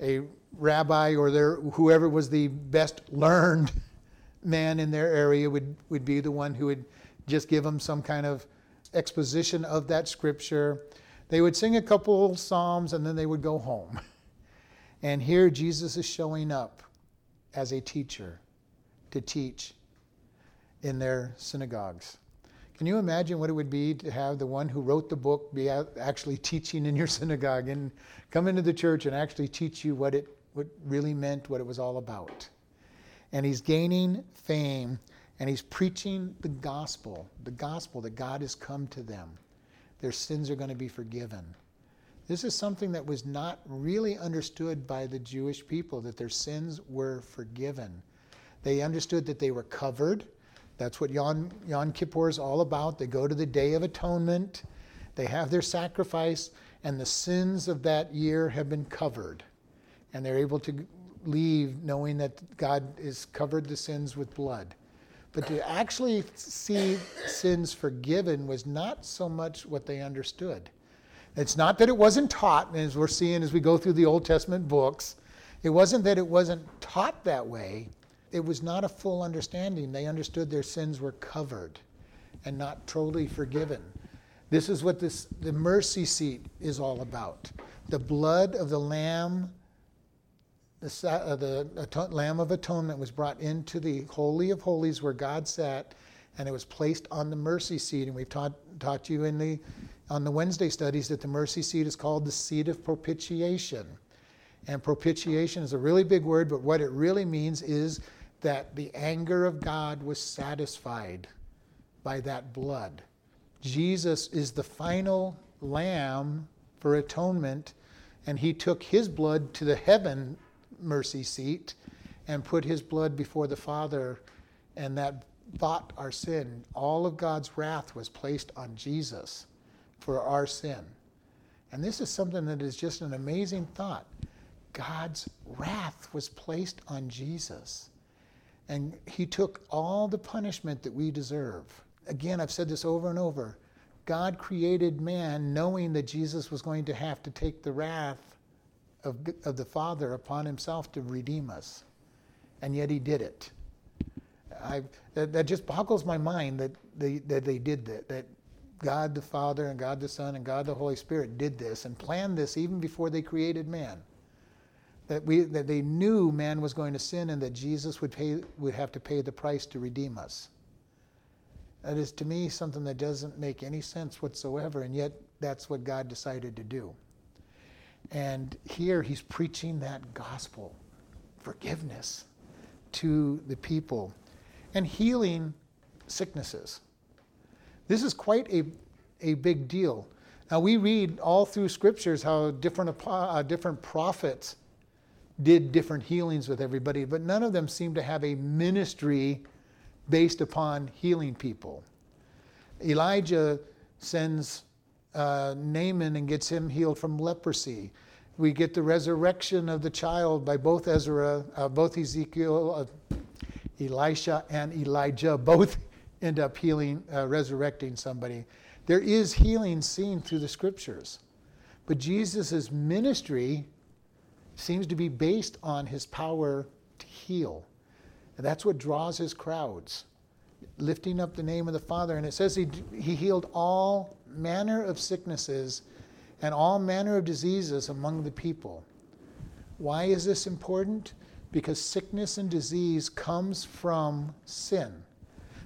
a rabbi or their, whoever was the best learned man in their area would, would be the one who would just give them some kind of exposition of that scripture. They would sing a couple psalms and then they would go home. And here Jesus is showing up as a teacher to teach in their synagogues. Can you imagine what it would be to have the one who wrote the book be actually teaching in your synagogue and come into the church and actually teach you what it what really meant, what it was all about? And he's gaining fame and he's preaching the gospel, the gospel that God has come to them. Their sins are going to be forgiven. This is something that was not really understood by the Jewish people, that their sins were forgiven. They understood that they were covered, that's what Yom, Yom Kippur is all about. They go to the Day of Atonement, they have their sacrifice, and the sins of that year have been covered. And they're able to leave knowing that God has covered the sins with blood. But to actually see sins forgiven was not so much what they understood. It's not that it wasn't taught, as we're seeing as we go through the Old Testament books. It wasn't that it wasn't taught that way. It was not a full understanding. They understood their sins were covered and not totally forgiven. This is what this, the mercy seat is all about. The blood of the Lamb, the, uh, the Lamb of Atonement, was brought into the Holy of Holies where God sat, and it was placed on the mercy seat. And we've taught, taught you in the, on the Wednesday studies that the mercy seat is called the seat of propitiation. And propitiation is a really big word, but what it really means is that the anger of God was satisfied by that blood. Jesus is the final lamb for atonement, and he took his blood to the heaven mercy seat and put his blood before the Father, and that bought our sin. All of God's wrath was placed on Jesus for our sin. And this is something that is just an amazing thought. God's wrath was placed on Jesus. And he took all the punishment that we deserve. Again, I've said this over and over. God created man knowing that Jesus was going to have to take the wrath of, of the Father upon himself to redeem us. And yet he did it. I, that, that just boggles my mind that they, that they did that, that God the Father and God the Son and God the Holy Spirit did this and planned this even before they created man. That, we, that they knew man was going to sin and that Jesus would, pay, would have to pay the price to redeem us. That is, to me, something that doesn't make any sense whatsoever, and yet that's what God decided to do. And here he's preaching that gospel forgiveness to the people and healing sicknesses. This is quite a, a big deal. Now, we read all through scriptures how different, uh, different prophets did different healings with everybody, but none of them seem to have a ministry based upon healing people. Elijah sends uh, Naaman and gets him healed from leprosy. We get the resurrection of the child by both Ezra, uh, both Ezekiel, uh, Elisha, and Elijah. Both end up healing, uh, resurrecting somebody. There is healing seen through the scriptures, but Jesus' ministry seems to be based on his power to heal. And that's what draws his crowds, lifting up the name of the Father. And it says he, he healed all manner of sicknesses and all manner of diseases among the people. Why is this important? Because sickness and disease comes from sin.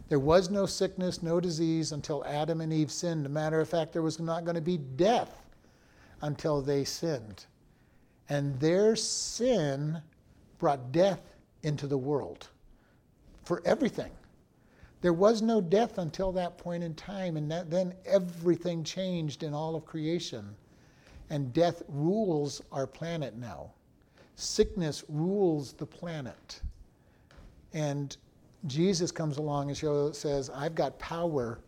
There was no sickness, no disease until Adam and Eve sinned. As a matter of fact, there was not going to be death until they sinned. And their sin brought death into the world for everything. There was no death until that point in time, and that, then everything changed in all of creation. And death rules our planet now. Sickness rules the planet. And Jesus comes along and says, I've got power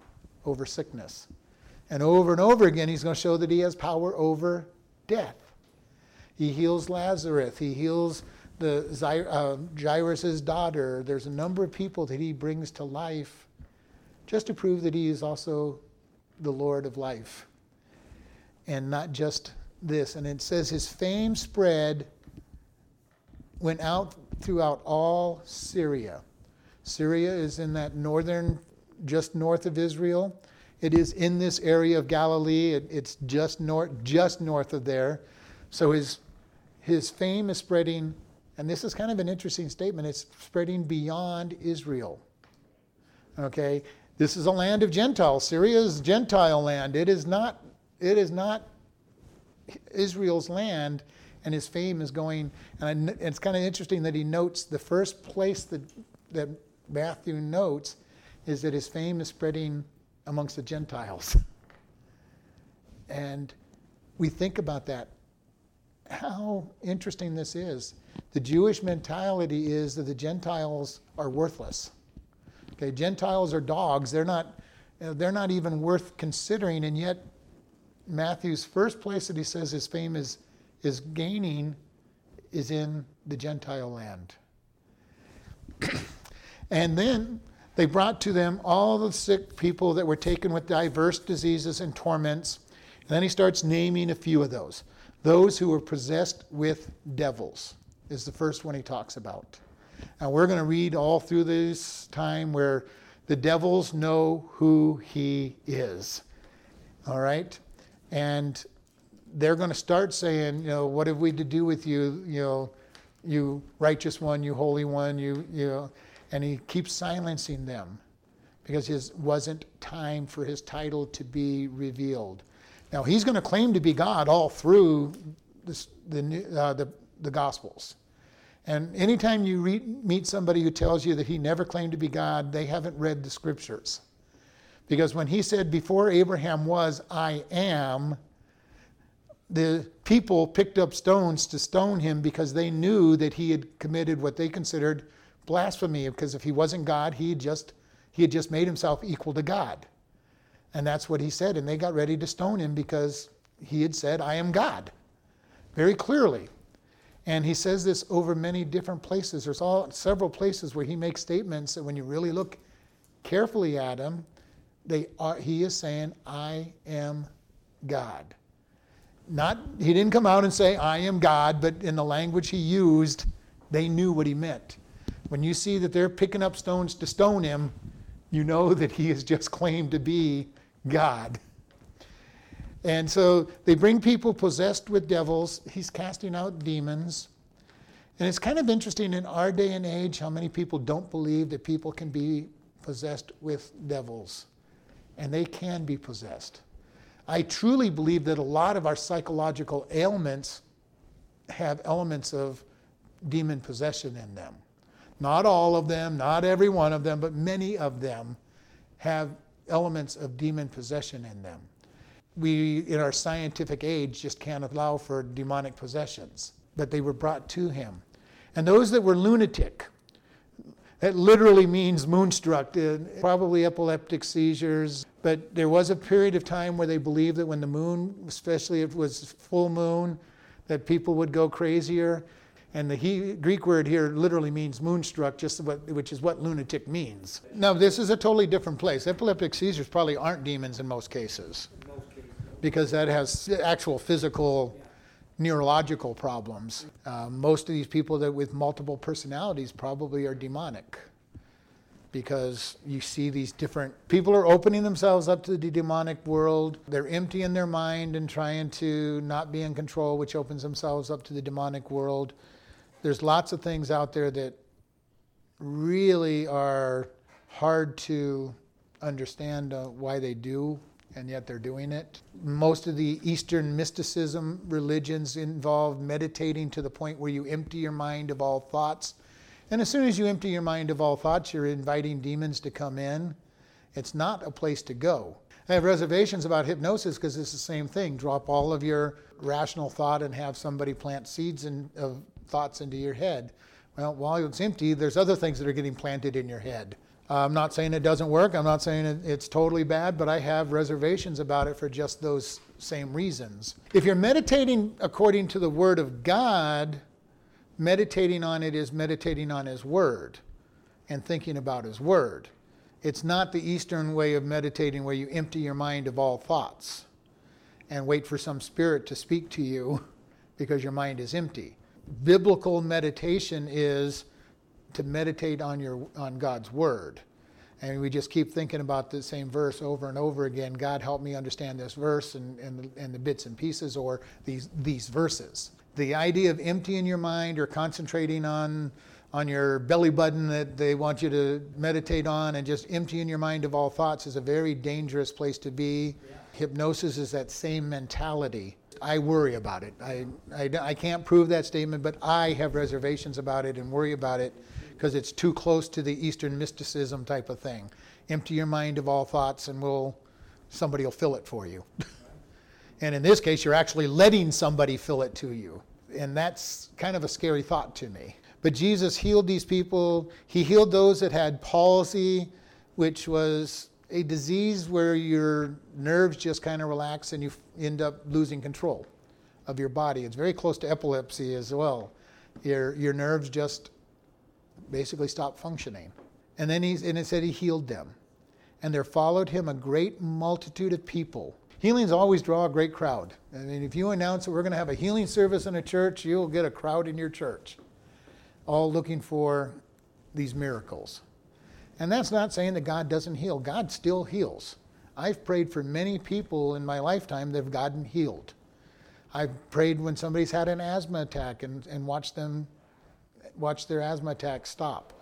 over sickness. And over and over again, he's going to show that he has power over death. He heals Lazarus. He heals the uh, Jairus' daughter. There's a number of people that he brings to life just to prove that he is also the Lord of life. And not just this. And it says his fame spread, went out throughout all Syria. Syria is in that northern, just north of Israel. It is in this area of Galilee. It, it's just north, just north of there. So his, his fame is spreading and this is kind of an interesting statement. It's spreading beyond Israel. Okay? This is a land of Gentiles. Syria is Gentile land. It is not, it is not Israel's land, and his fame is going. And it's kind of interesting that he notes the first place that, that Matthew notes is that his fame is spreading amongst the Gentiles. And we think about that. How interesting this is. The Jewish mentality is that the Gentiles are worthless. Okay, Gentiles are dogs. They're not, they're not even worth considering, and yet Matthew's first place that he says his fame is, is gaining is in the Gentile land. and then they brought to them all the sick people that were taken with diverse diseases and torments. And then he starts naming a few of those. Those who were possessed with devils is the first one he talks about. And we're going to read all through this time where the devils know who he is. All right? And they're going to start saying, you know, what have we to do with you, you know, you righteous one, you holy one, you, you know, and he keeps silencing them because it wasn't time for his title to be revealed. Now, he's going to claim to be God all through this, the, uh, the, the Gospels. And anytime you read, meet somebody who tells you that he never claimed to be God, they haven't read the scriptures. Because when he said, Before Abraham was, I am, the people picked up stones to stone him because they knew that he had committed what they considered blasphemy because if he wasn't God, he just he had just made himself equal to God. And that's what he said and they got ready to stone him because he had said I am God. Very clearly. And he says this over many different places. There's all several places where he makes statements that when you really look carefully at him, they are, he is saying, I am God. Not he didn't come out and say, I am God, but in the language he used, they knew what he meant. When you see that they're picking up stones to stone him, you know that he has just claimed to be God. And so they bring people possessed with devils. He's casting out demons. And it's kind of interesting in our day and age how many people don't believe that people can be possessed with devils. And they can be possessed. I truly believe that a lot of our psychological ailments have elements of demon possession in them. Not all of them, not every one of them, but many of them have elements of demon possession in them. We, in our scientific age, just can't allow for demonic possessions, but they were brought to him. And those that were lunatic, that literally means moonstruck, uh, probably epileptic seizures. But there was a period of time where they believed that when the moon, especially if it was full moon, that people would go crazier. And the he, Greek word here literally means moonstruck, just what, which is what lunatic means. Now, this is a totally different place. Epileptic seizures probably aren't demons in most cases, because that has actual physical neurological problems. Uh, most of these people that with multiple personalities probably are demonic because you see these different people are opening themselves up to the demonic world. They're emptying their mind and trying to not be in control, which opens themselves up to the demonic world. There's lots of things out there that really are hard to understand uh, why they do and yet they're doing it. Most of the Eastern mysticism religions involve meditating to the point where you empty your mind of all thoughts. And as soon as you empty your mind of all thoughts, you're inviting demons to come in. It's not a place to go. I have reservations about hypnosis because it's the same thing. Drop all of your rational thought and have somebody plant seeds in, of thoughts into your head. Well, while it's empty, there's other things that are getting planted in your head. Uh, I'm not saying it doesn't work. I'm not saying it, it's totally bad, but I have reservations about it for just those same reasons. If you're meditating according to the Word of God, meditating on it is meditating on His Word and thinking about His Word. It's not the Eastern way of meditating where you empty your mind of all thoughts and wait for some spirit to speak to you because your mind is empty. Biblical meditation is to meditate on your on God's word. And we just keep thinking about the same verse over and over again. God help me understand this verse and, and, and the bits and pieces or these these verses. The idea of emptying your mind or concentrating on on your belly button that they want you to meditate on and just emptying your mind of all thoughts is a very dangerous place to be. Yeah. Hypnosis is that same mentality. I worry about it. I, I, I can't prove that statement, but I have reservations about it and worry about it because it's too close to the Eastern mysticism type of thing. Empty your mind of all thoughts, and we'll somebody will fill it for you. and in this case, you're actually letting somebody fill it to you, and that's kind of a scary thought to me. But Jesus healed these people. He healed those that had palsy, which was a disease where your nerves just kind of relax and you end up losing control of your body. It's very close to epilepsy as well. Your, your nerves just basically stop functioning. And then he's, and it said he healed them. And there followed him a great multitude of people. Healings always draw a great crowd. I mean, if you announce that we're going to have a healing service in a church, you'll get a crowd in your church, all looking for these miracles. And that's not saying that God doesn't heal. God still heals. I've prayed for many people in my lifetime that have gotten healed. I've prayed when somebody's had an asthma attack and, and watched them watch their asthma attack stop.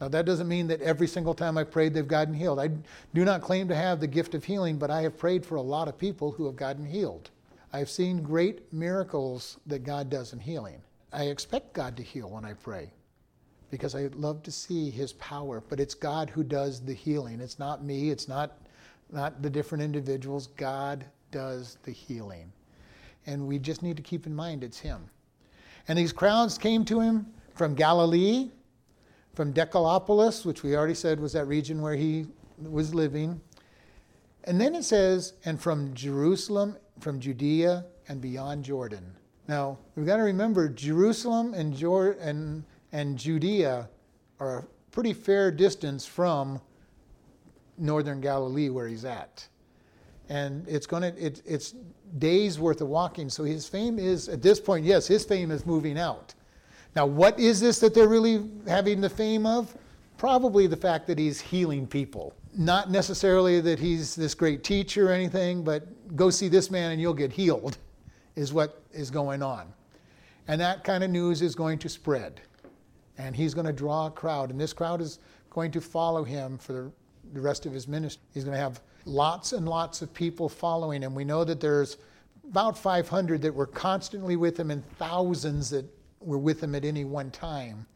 Now, that doesn't mean that every single time I prayed they've gotten healed. I do not claim to have the gift of healing, but I have prayed for a lot of people who have gotten healed. I've seen great miracles that God does in healing. I expect God to heal when I pray because I love to see his power, but it's God who does the healing. It's not me, it's not, not the different individuals. God does the healing. And we just need to keep in mind it's him. And these crowds came to him from Galilee, from Decapolis, which we already said was that region where he was living. And then it says, and from Jerusalem, from Judea, and beyond Jordan. Now, we've got to remember Jerusalem and, Jor- and, and Judea are a pretty fair distance from northern Galilee where he's at. And it's going to, it, it's days worth of walking. So his fame is, at this point, yes, his fame is moving out. Now, what is this that they're really having the fame of? Probably the fact that he's healing people. Not necessarily that he's this great teacher or anything, but go see this man and you'll get healed, is what is going on. And that kind of news is going to spread. And he's going to draw a crowd, and this crowd is going to follow him for the rest of his ministry. He's going to have lots and lots of people following him. We know that there's about 500 that were constantly with him and thousands that were with him at any one time.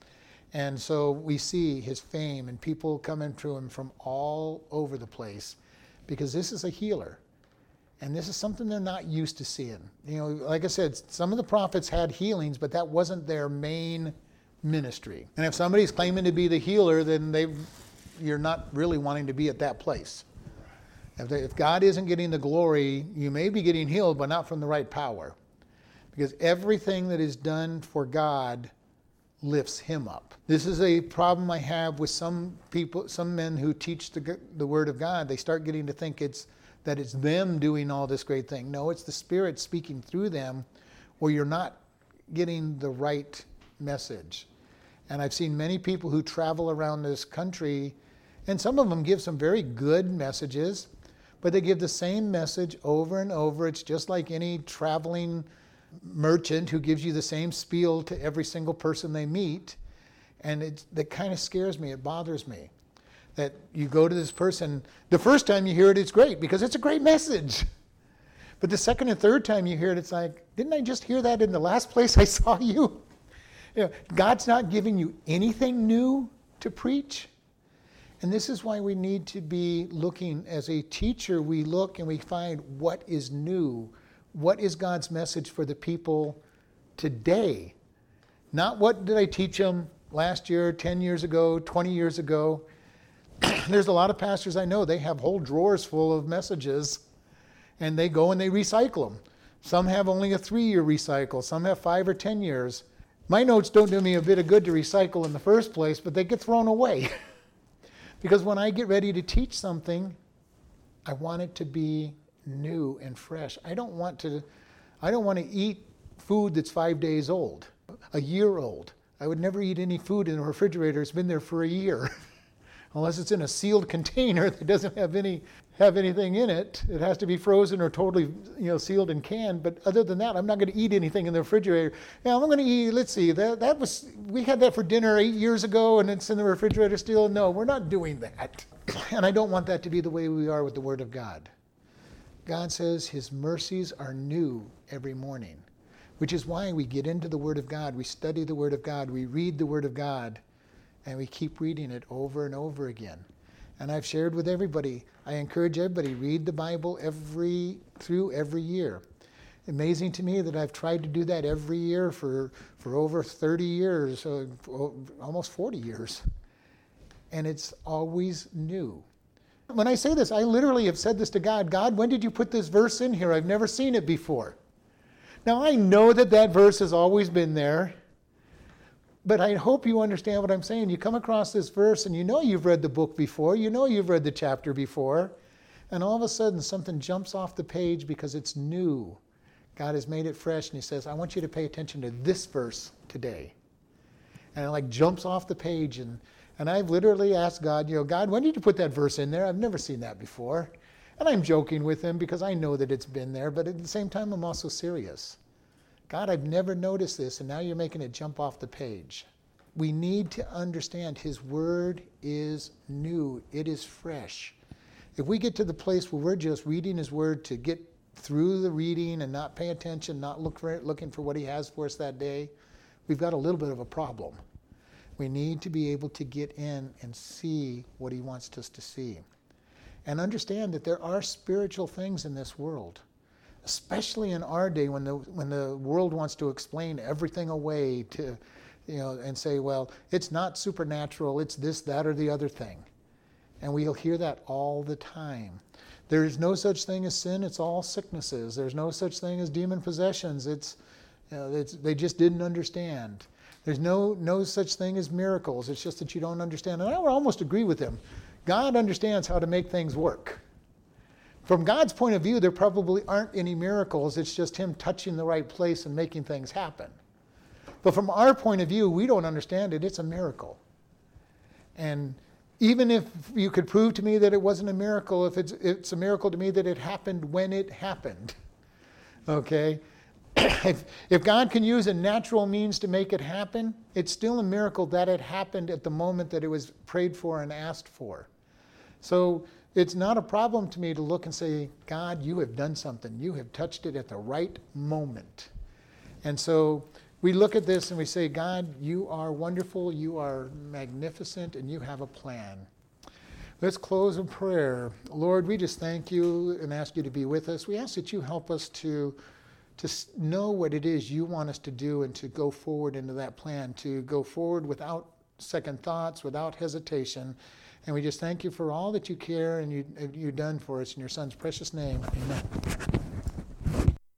And so we see his fame and people coming to him from all over the place because this is a healer. And this is something they're not used to seeing. You know, like I said, some of the prophets had healings, but that wasn't their main ministry. And if somebody's claiming to be the healer, then they you're not really wanting to be at that place. If, they, if God isn't getting the glory, you may be getting healed, but not from the right power. Because everything that is done for God lifts him up. This is a problem I have with some people, some men who teach the, the Word of God. They start getting to think it's that it's them doing all this great thing. No, it's the Spirit speaking through them, or you're not getting the right message. And I've seen many people who travel around this country, and some of them give some very good messages, but they give the same message over and over. It's just like any traveling merchant who gives you the same spiel to every single person they meet. And it, that kind of scares me. It bothers me that you go to this person. The first time you hear it, it's great because it's a great message. But the second and third time you hear it, it's like, didn't I just hear that in the last place I saw you? You know, God's not giving you anything new to preach. And this is why we need to be looking as a teacher, we look and we find what is new what is God's message for the people today? Not what did I teach them last year, 10 years ago, 20 years ago. There's a lot of pastors I know, they have whole drawers full of messages and they go and they recycle them. Some have only a three year recycle, some have five or 10 years. My notes don't do me a bit of good to recycle in the first place, but they get thrown away. because when I get ready to teach something, I want it to be new and fresh. I don't want to I don't want to eat food that's 5 days old, a year old. I would never eat any food in the refrigerator that's been there for a year. Unless it's in a sealed container that doesn't have any have anything in it. It has to be frozen or totally, you know, sealed and canned. But other than that, I'm not going to eat anything in the refrigerator. Yeah, I'm going to eat. Let's see. That that was we had that for dinner eight years ago, and it's in the refrigerator still. No, we're not doing that. And I don't want that to be the way we are with the Word of God. God says his mercies are new every morning, which is why we get into the Word of God, we study the Word of God, we read the Word of God, and we keep reading it over and over again. And I've shared with everybody, I encourage everybody, read the Bible every through every year. Amazing to me that I've tried to do that every year for, for over 30 years, uh, almost 40 years. And it's always new. When I say this, I literally have said this to God God, when did you put this verse in here? I've never seen it before. Now, I know that that verse has always been there, but I hope you understand what I'm saying. You come across this verse and you know you've read the book before, you know you've read the chapter before, and all of a sudden something jumps off the page because it's new. God has made it fresh and He says, I want you to pay attention to this verse today. And it like jumps off the page and and I've literally asked God, you know, God, when did you put that verse in there? I've never seen that before. And I'm joking with him because I know that it's been there, but at the same time, I'm also serious. God, I've never noticed this, and now you're making it jump off the page. We need to understand His Word is new, it is fresh. If we get to the place where we're just reading His Word to get through the reading and not pay attention, not look for it, looking for what He has for us that day, we've got a little bit of a problem. We need to be able to get in and see what He wants us to see. And understand that there are spiritual things in this world, especially in our day when the, when the world wants to explain everything away to, you know, and say, well, it's not supernatural, it's this, that, or the other thing. And we'll hear that all the time. There is no such thing as sin, it's all sicknesses. There's no such thing as demon possessions, it's, you know, it's, they just didn't understand. There's no, no such thing as miracles. It's just that you don't understand. And I would almost agree with him. God understands how to make things work. From God's point of view, there probably aren't any miracles. It's just Him touching the right place and making things happen. But from our point of view, we don't understand it. It's a miracle. And even if you could prove to me that it wasn't a miracle, if it's, it's a miracle to me that it happened when it happened, okay? if, if God can use a natural means to make it happen, it's still a miracle that it happened at the moment that it was prayed for and asked for. So it's not a problem to me to look and say, God, you have done something. You have touched it at the right moment. And so we look at this and we say, God, you are wonderful, you are magnificent, and you have a plan. Let's close in prayer. Lord, we just thank you and ask you to be with us. We ask that you help us to to know what it is you want us to do and to go forward into that plan, to go forward without second thoughts, without hesitation. And we just thank you for all that you care and you, you've done for us in your son's precious name. Amen.